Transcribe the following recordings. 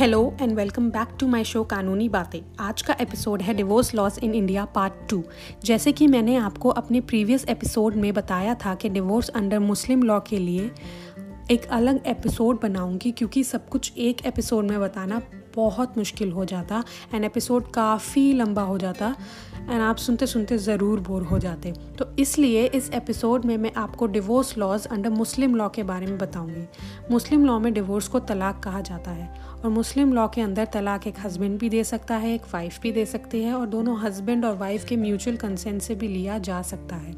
Hello and welcome back to my show कानूनी बातें आज का एपिसोड है divorce laws in India part two जैसे कि मैंने आपको अपने प्रीवियस एपिसोड में बताया था कि डिवोर्स अंडर मुस्लिम लॉ के लिए एक अलग एपिसोड बनाऊँगी क्योंकि सब कुछ एक एपिसोड में बताना बहुत मुश्किल हो जाता एंड एपिसोड काफ़ी लंबा हो जाता एंड आप सुनते सुनते ज़रूर बोर हो जाते। तो इसलिए इस एपिसोड में मैं आपको divorce laws under Muslim law के बारे में बताऊँगी। मुस्लिम लॉ में डिवोर्स को तलाक कहा जाता है। और मुस्लिम लॉ के अंदर तलाक एक हस्बैंड भी दे सकता है, एक वाइफ भी दे सकती है और दोनों हस्बैंड और वाइफ के म्यूचुअल कंसेंट से भी लिया जा सकता है।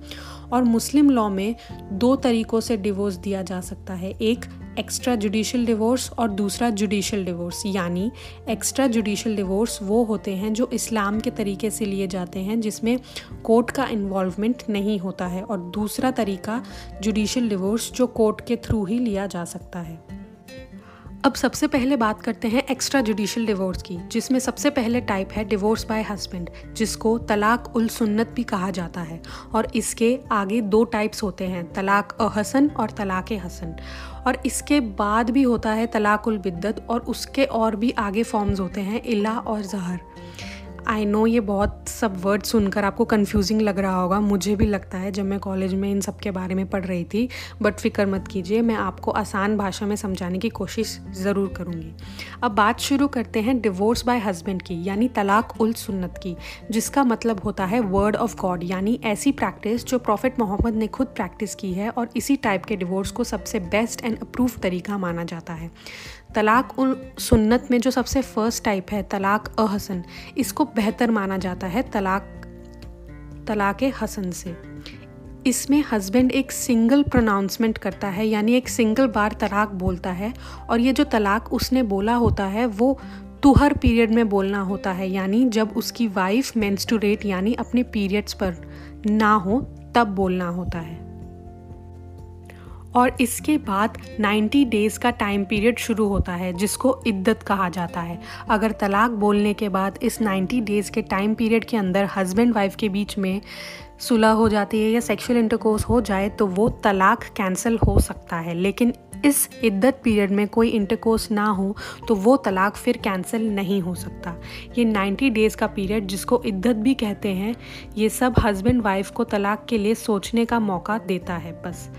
और मुस्लिम लॉ में दो तरीक़ों से डिवोर्स दिया जा सकता है, एक एक्स्ट्रा जुडिशल डिवोर्स और दूसरा जुडिशल डिवोर्स यानी एक्स्ट्रा जुडिशल डिवोर्स वो होते हैं जो इस्लाम के तरीके से लिए जाते हैं, जिसमें कोर्ट का इन्वॉल्वमेंट नहीं होता है और दूसरा तरीका जुडिशल डिवोर्स जो कोर्ट के थ्रू ही लिया जा सकता है। अब सबसे पहले बात करते हैं एक्स्ट्रा जुडिशल डिवोर्स की, जिसमें सबसे पहले टाइप है डिवोर्स बाय हस्बैंड जिसको तलाक उल सुन्नत भी कहा जाता है। और इसके आगे दो टाइप्स होते हैं, तलाक अहसन और तलाक हसन। और इसके बाद भी होता है तलाक उल बिद्दत और उसके और भी आगे फॉर्म्स होते हैं इला और जहर। आई नो ये बहुत सब वर्ड सुनकर आपको कन्फ्यूजिंग लग रहा होगा। मुझे भी लगता है जब मैं कॉलेज में इन सब के बारे में पढ़ रही थी बट फ़िक्र मत कीजिए, मैं आपको आसान भाषा में समझाने की कोशिश ज़रूर करूँगी। अब बात शुरू करते हैं डिवोर्स बाय हस्बैंड की, यानी तलाक उल सुन्नत की, जिसका मतलब होता है वर्ड ऑफ़ गॉड यानी ऐसी प्रैक्टिस जो प्रॉफिट मोहम्मद ने खुद प्रैक्टिस की है और इसी टाइप के डिवोर्स को सबसे बेस्ट एंड अप्रूव तरीका माना जाता है। तलाक उल सुन्नत में जो सबसे फ़र्स्ट टाइप है, तलाक अहसन, इसको बेहतर माना जाता है तलाक तलाक हसन से। इसमें हस्बैंड एक सिंगल प्रोनाउंसमेंट करता है, यानी एक सिंगल बार तलाक बोलता है, और ये जो तलाक उसने बोला होता है, वो तुहर पीरियड में बोलना होता है, यानी जब उसकी वाइफ मेंस्टुरेट यानी अपने पीरियड्स पर ना हो, तब बोलना होता है। और इसके बाद 90 डेज़ का टाइम पीरियड शुरू होता है, जिसको इद्दत कहा जाता है। अगर तलाक बोलने के बाद इस 90 डेज़ के टाइम पीरियड के अंदर हस्बैंड वाइफ के बीच में सुलह हो जाती है या सेक्सुअल इंटरकोर्स हो जाए तो वो तलाक कैंसिल हो सकता है। लेकिन इस इद्दत पीरियड में कोई इंटरकोर्स ना हो तो वो तलाक फिर कैंसिल नहीं हो सकता। ये 90 डेज़ का पीरियड, जिसको इद्दत भी कहते हैं, ये सब हस्बैंड वाइफ को तलाक के लिए सोचने का मौका देता है, बस।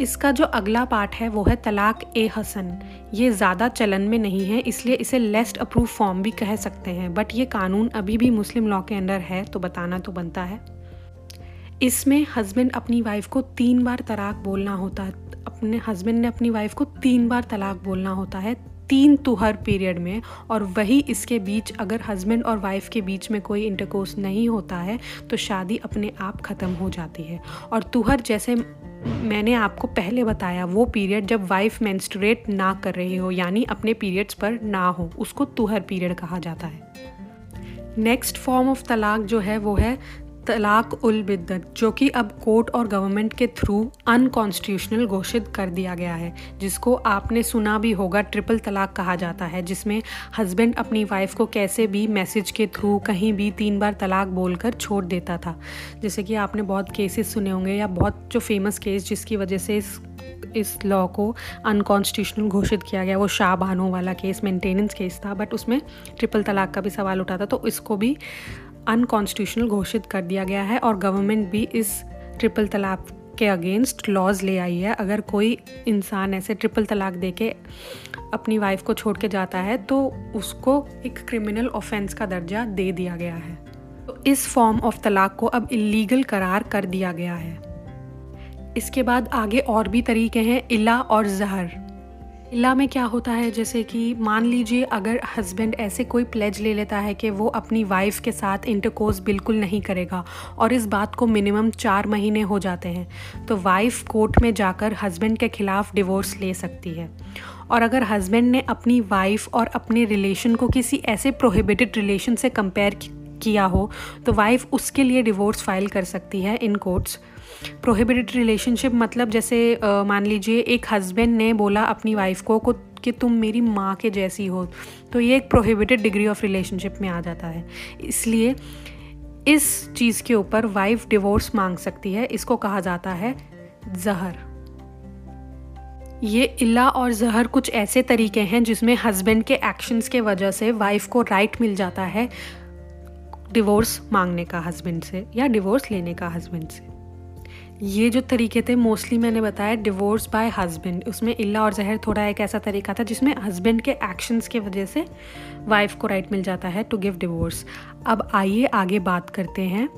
इसका जो अगला पार्ट है वो है तलाक ए हसन। ये ज़्यादा चलन में नहीं है, इसलिए इसे लेस्ट अप्रूव फॉर्म भी कह सकते हैं। बट ये कानून अभी भी मुस्लिम लॉ के अंडर है तो बताना तो बनता है। इसमें हस्बैंड अपनी वाइफ को तीन बार तलाक बोलना होता है। अपने हस्बैंड ने अपनी वाइफ को तीन बार तलाक बोलना होता है, तीन तुहर पीरियड में। और वही इसके बीच अगर हस्बैंड और वाइफ के बीच में कोई इंटरकोर्स नहीं होता है तो शादी अपने आप ख़त्म हो जाती है। और तुहर जैसे मैंने आपको पहले बताया, वो पीरियड जब वाइफ मैंस्टोरेट ना कर रही हो, यानी अपने पीरियड्स पर ना हो, उसको तुहर पीरियड कहा जाता है। नेक्स्ट फॉर्म ऑफ़ तलाक जो है, वो है तलाक उल बिद्दत, जो कि अब कोर्ट और गवर्नमेंट के थ्रू अनकॉन्स्टिट्यूशनल घोषित कर दिया गया है, जिसको आपने सुना भी होगा, ट्रिपल तलाक कहा जाता है, जिसमें हस्बैंड अपनी वाइफ को कैसे भी मैसेज के थ्रू कहीं भी तीन बार तलाक बोलकर छोड़ देता था। जैसे कि आपने बहुत केसेस सुने होंगे, या बहुत जो फ़ेमस केस जिसकी वजह से इस इस लॉ को अनकॉन्स्टिट्यूशनल घोषित किया गया, वो शाह बानो वाला केस मेंटेनेंस केस था बट उसमें ट्रिपल तलाक का भी सवाल उठा था तो इसको भी अनकॉन्स्टिट्यूशनल घोषित कर दिया गया है और गवर्नमेंट भी इस ट्रिपल तलाक के अगेंस्ट लॉज ले आई है। अगर कोई इंसान ऐसे ट्रिपल तलाक दे के अपनी वाइफ को छोड़ के जाता है तो उसको एक क्रिमिनल ऑफेंस का दर्जा दे दिया गया है। तो इस फॉर्म ऑफ़ तलाक को अब इलीगल करार कर दिया गया है। इसके बाद आगे और भी तरीके हैं, इला और जहर। इला में क्या होता है? जैसे कि मान लीजिए अगर हस्बैंड ऐसे कोई प्लेज ले लेता है कि वो अपनी वाइफ के साथ इंटरकोर्स बिल्कुल नहीं करेगा और इस बात को मिनिमम चार महीने हो जाते हैं तो वाइफ कोर्ट में जाकर हस्बैंड के खिलाफ डिवोर्स ले सकती है। और अगर हस्बैंड ने अपनी वाइफ और अपने रिलेशन को किसी ऐसे प्रोहिबिटेड रिलेशन से कंपेयर किया हो तो वाइफ उसके लिए डिवोर्स फ़ाइल कर सकती है इन कोर्ट्स प्रोहिबिटेड रिलेशनशिप मतलब जैसे मान लीजिए, एक हस्बैंड ने बोला अपनी वाइफ को कि तुम मेरी माँ के जैसी हो। तो ये एक प्रोहिबिटेड डिग्री ऑफ़ रिलेशनशिप में आ जाता है। इसलिए इस चीज़ के ऊपर वाइफ डिवोर्स मांग सकती है, इसको कहा जाता है जहर। ये इला और जहर कुछ ऐसे तरीके हैं जिसमें हस्बैंड के एक्शंस के वजह से वाइफ को राइट मिल जाता है। डिवोर्स मांगने का हस्बैंड से या डिवोर्स लेने का हस्बैंड से। ये जो तरीके थे मोस्टली मैंने बताया डिवोर्स बाय हस्बैंड उसमें इल्ला और जहर थोड़ा एक ऐसा तरीका था जिसमें हस्बैंड के एक्शंस के वजह से वाइफ को राइट मिल जाता है टू गिव डिवोर्स अब आइए आगे बात करते हैं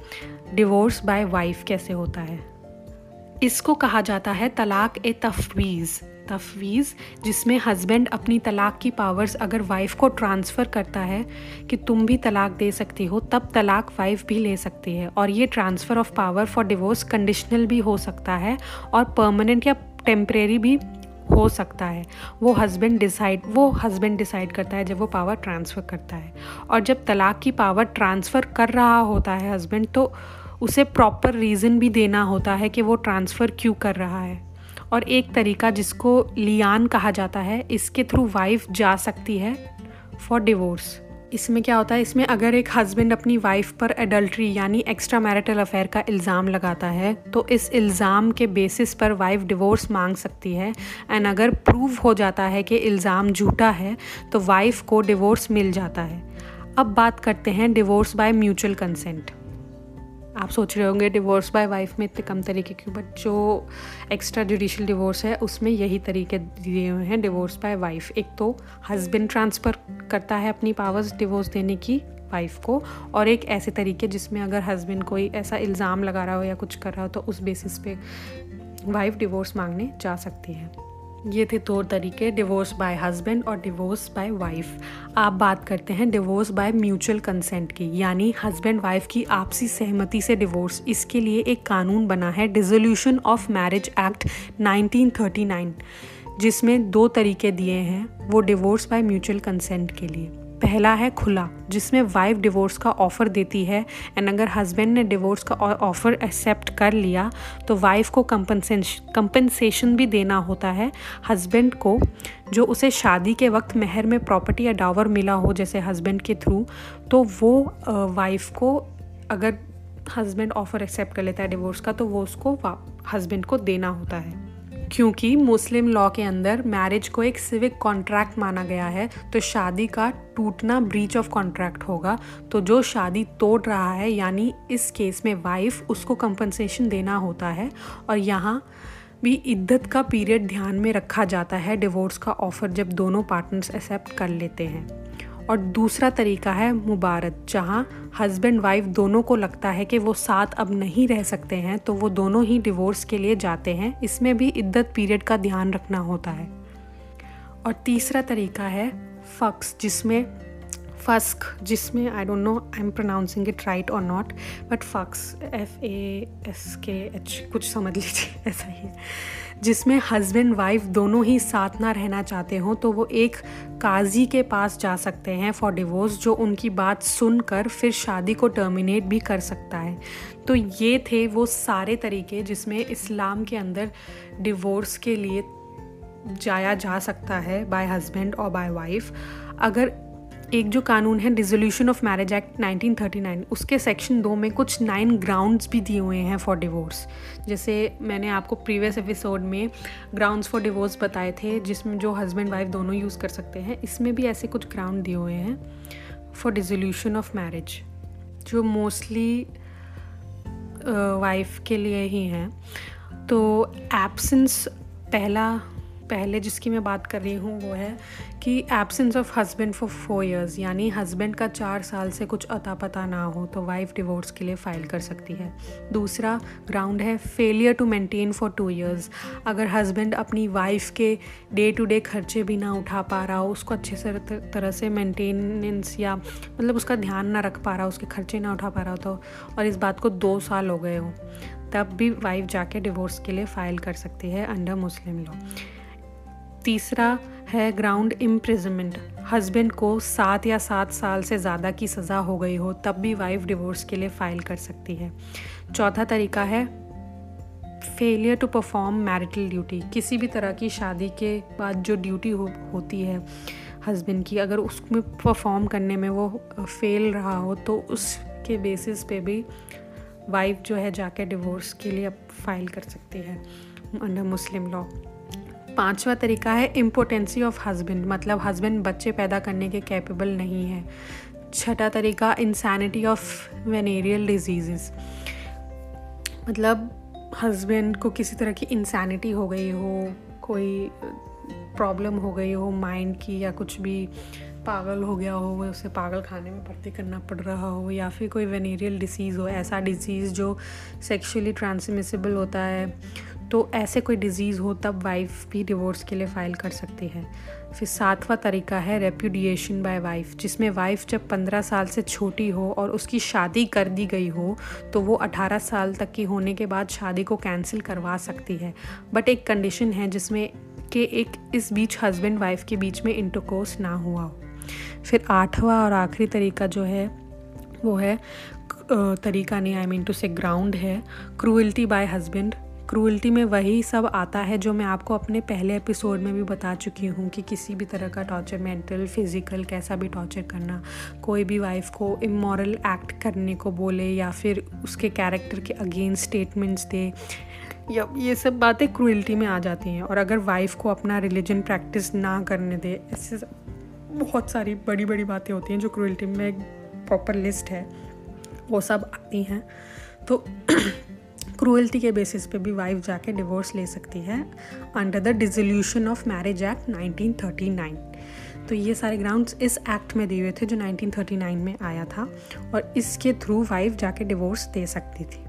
डिवोर्स बाय वाइफ कैसे होता है। इसको कहा जाता है तलाक ए तफवीज़। तफवीज़ जिसमें हस्बैंड अपनी तलाक की पावर्स अगर वाइफ को ट्रांसफ़र करता है कि तुम भी तलाक दे सकती हो, तब तलाक वाइफ भी ले सकती है। और ये transfer of power for divorce conditional भी हो सकता है और परमानेंट या टेम्परेरी भी हो सकता है। वो हस्बैंड डिसाइड वो हस्बैंड डिसाइड करता है जब वो पावर ट्रांसफ़र करता है। और जब तलाक की पावर ट्रांसफ़र कर रहा होता है हस्बैंड तो उसे प्रॉपर रीज़न भी देना होता है कि वो ट्रांसफ़र क्यों कर रहा है। और एक तरीका जिसको लियान कहा जाता है, इसके थ्रू वाइफ जा सकती है फॉर डिवोर्स इसमें क्या होता है? इसमें अगर एक हस्बैंड अपनी वाइफ पर एडल्ट्री यानी एक्स्ट्रा मैरिटल अफेयर का इल्ज़ाम लगाता है तो इस इल्ज़ाम के बेसिस पर वाइफ डिवोर्स मांग सकती है। एंड अगर प्रूव हो जाता है कि इल्ज़ाम झूठा है तो वाइफ को डिवोर्स मिल जाता है। अब बात करते हैं डिवोर्स बाय म्यूचुअल कंसेंट आप सोच रहे होंगे डिवोर्स बाय वाइफ में इतने कम तरीके क्यों? बट जो एक्स्ट्रा जुडिशल डिवोर्स है, उसमें यही तरीके दिए हुए हैं डिवोर्स बाय वाइफ एक तो हस्बैंड ट्रांसफ़र करता है अपनी पावर्स डिवोर्स देने की वाइफ को, और एक ऐसे तरीके जिसमें अगर हस्बैंड कोई ऐसा इल्ज़ाम लगा रहा हो या कुछ कर रहा हो तो उस बेसिस पे वाइफ डिवोर्स मांगने जा सकती है। ये थे दो तरीके डिवोर्स बाय हस्बैंड और डिवोर्स बाय वाइफ आप बात करते हैं डिवोर्स बाय म्यूचुअल कंसेंट की, यानी हस्बैंड वाइफ की आपसी सहमति से डिवोर्स इसके लिए एक कानून बना है डिजोल्यूशन ऑफ़ मैरिज एक्ट 1939 जिसमें दो तरीके दिए हैं, वो डिवोर्स बाय म्यूचुअल कंसेंट के लिए. पहला है खुला, जिसमें वाइफ डिवोर्स का ऑफ़र देती है एंड अगर हस्बैंड ने डिवोर्स का ऑफ़र एक्सेप्ट कर लिया तो वाइफ को कंपनसेशन कंपनसेशन भी देना होता है। हस्बैंड को, जो उसे शादी के वक्त महर में प्रॉपर्टी या डावर मिला हो, जैसे हस्बैंड के थ्रू तो वो वाइफ को अगर हस्बैंड ऑफ़र एक्सेप्ट कर लेता है डिवोर्स का तो वो उसको हस्बैंड को देना होता है। क्योंकि मुस्लिम लॉ के अंदर मैरिज को एक सिविक कॉन्ट्रैक्ट माना गया है तो शादी का टूटना ब्रीच ऑफ़ कॉन्ट्रैक्ट होगा। तो जो शादी तोड़ रहा है, यानी इस केस में वाइफ उसको कंपनसेशन देना होता है। और यहाँ भी इद्दत का पीरियड ध्यान में रखा जाता है डिवोर्स का ऑफ़र जब दोनों पार्टनर्स एक्सेप्ट कर लेते हैं। और दूसरा तरीका है मुबारत जहाँ हस्बैंड वाइफ दोनों को लगता है कि वो साथ अब नहीं रह सकते हैं तो वो दोनों ही डिवोर्स के लिए जाते हैं। इसमें भी इद्दत पीरियड का ध्यान रखना होता है। और तीसरा तरीका है फ़क्स, जिसमें फस्क जिसमें I don't know I am pronouncing it right or not but फक्स F A S K H कुछ समझ लीजिए, ऐसा ही जिसमें हस्बैंड वाइफ दोनों ही साथ ना रहना चाहते हों तो वो एक काजी के पास जा सकते हैं फॉर डिवोर्स जो उनकी बात सुनकर फिर शादी को टर्मिनेट भी कर सकता है। तो ये थे वो सारे तरीके जिसमें इस्लाम के अंदर डिवोर्स के लिए जाया जा सकता है बाय हस्बैंड और बाय वाइफ अगर एक जो कानून है डिजोल्यूशन ऑफ़ मैरिज एक्ट 1939 उसके सेक्शन दो में कुछ नाइन ग्राउंड्स भी दिए हुए हैं फॉर डिवोर्स जैसे मैंने आपको प्रीवियस एपिसोड में ग्राउंड्स फॉर डिवोर्स बताए थे, जिसमें जो हस्बैंड वाइफ दोनों यूज़ कर सकते हैं, इसमें भी ऐसे कुछ ग्राउंड दिए हुए हैं फॉर डिजोल्यूशन ऑफ़ मैरिज जो मोस्टली वाइफ के लिए ही हैं। तो एब्सेंस पहला पहले जिसकी मैं बात कर रही हूँ वो है कि absence of husband for four years यानी हस्बैंड का चार साल से कुछ अता पता ना हो तो वाइफ डिवोर्स के लिए फ़ाइल कर सकती है। दूसरा ग्राउंड है failure to maintain for two years अगर हस्बैंड अपनी वाइफ के डे टू डे खर्चे भी ना उठा पा रहा हो, उसको अच्छे से तरह से मेंटेनेंस या मतलब उसका ध्यान ना रख पा रहा हो, उसके खर्चे ना उठा पा रहा हो तो और इस बात को दो साल हो गए हो, तब भी वाइफ जाके डिवोर्स के लिए फ़ाइल कर सकती है अंडर मुस्लिम लॉ तीसरा है ग्राउंड इम्प्रिजमेंट हस्बैंड को सात या सात साल से ज़्यादा की सज़ा हो गई हो तब भी वाइफ डिवोर्स के लिए फ़ाइल कर सकती है। चौथा तरीका है failure to perform marital duty किसी भी तरह की शादी के बाद जो ड्यूटी हो, होती है हस्बैंड की अगर उसमें परफॉर्म करने में वो फेल रहा हो तो उसके बेसिस पे भी वाइफ जो है जाके डिवोर्स के लिए फ़ाइल कर सकती है अंडर मुस्लिम लॉ पांचवा तरीका है इम्पोर्टेंसी ऑफ़ हस्बैंड मतलब हस्बैंड बच्चे पैदा करने के कैपेबल नहीं है। छठा तरीका इंसानिटी ऑफ़ वेनेरियल डिज़ीज़ मतलब हस्बैंड को किसी तरह की इंसानिटी हो गई हो, कोई प्रॉब्लम हो गई हो माइंड की या कुछ भी पागल हो गया हो वह उसे पागल खाने में भर्ती करना पड़ रहा हो या फिर कोई वेनेरियल डिसीज़ हो, ऐसा डिसीज़ जो सेक्सुअली ट्रांसमिसिबल होता है। तो ऐसे कोई डिज़ीज़ हो, तब वाइफ भी डिवोर्स के लिए फ़ाइल कर सकती है। फिर सातवां तरीका है रेप्यूडिएशन बाय वाइफ जिसमें वाइफ जब पंद्रह साल से छोटी हो और उसकी शादी कर दी गई हो तो वो अठारह साल तक की होने के बाद शादी को कैंसिल करवा सकती है। बट एक कंडीशन है जिसमें कि एक इस बीच हस्बैंड वाइफ के बीच में इंटरकोर्स ना हुआ हो। फिर आठवां और आखिरी तरीका जो है, वो है तरीका नहीं I mean to say ground है क्रूअल्टी बाय हस्बैंड क्रूअल्टी में वही सब आता है जो मैं आपको अपने पहले एपिसोड में भी बता चुकी हूँ कि किसी भी तरह का टॉर्चर, मेंटल, फ़िज़िकल, कैसा भी टॉर्चर करना, कोई भी वाइफ को इमोरल एक्ट करने को बोले या फिर उसके कैरेक्टर के अगेंस्ट स्टेटमेंट्स दे, या ये सब बातें क्रूअल्टी में आ जाती हैं। और अगर वाइफ को अपना रिलीजन प्रैक्टिस ना करने दे, ऐसे बहुत सारी बड़ी बड़ी बातें होती हैं जो क्रूअल्टी में एक प्रॉपर लिस्ट है, वो सब आती हैं। तो क्रूअल्टी के बेसिस पे भी वाइफ जाके डिवोर्स ले सकती है under the dissolution of marriage act 1939 तो ये सारे ग्राउंड्स इस एक्ट में दिए हुए थे जो 1939 में आया था, और इसके थ्रू वाइफ जाके डिवोर्स दे सकती थी।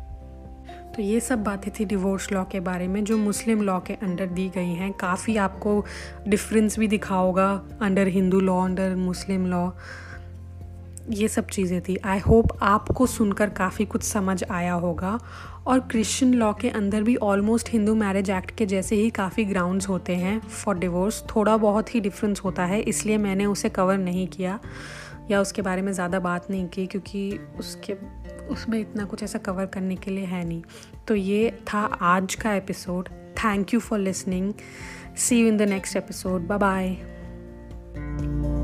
तो ये सब बातें थी डिवोर्स लॉ के बारे में, जो मुस्लिम लॉ के अंडर दी गई हैं। काफ़ी आपको डिफरेंस भी दिखा होगा under Hindu law under Muslim law ये सब चीज़ें थी। आई होप आपको सुनकर काफ़ी कुछ समझ आया होगा और क्रिश्चियन लॉ के अंदर भी ऑलमोस्ट हिंदू मैरिज एक्ट के जैसे ही काफ़ी ग्राउंड्स होते हैं फॉर डिवोर्स थोड़ा बहुत ही डिफरेंस होता है, इसलिए मैंने उसे कवर नहीं किया। या उसके बारे में ज़्यादा बात नहीं की, क्योंकि उसके, उसमें इतना कुछ ऐसा कवर करने के लिए है नहीं। तो ये था आज का episode thank you for listening see you in the next episode bye bye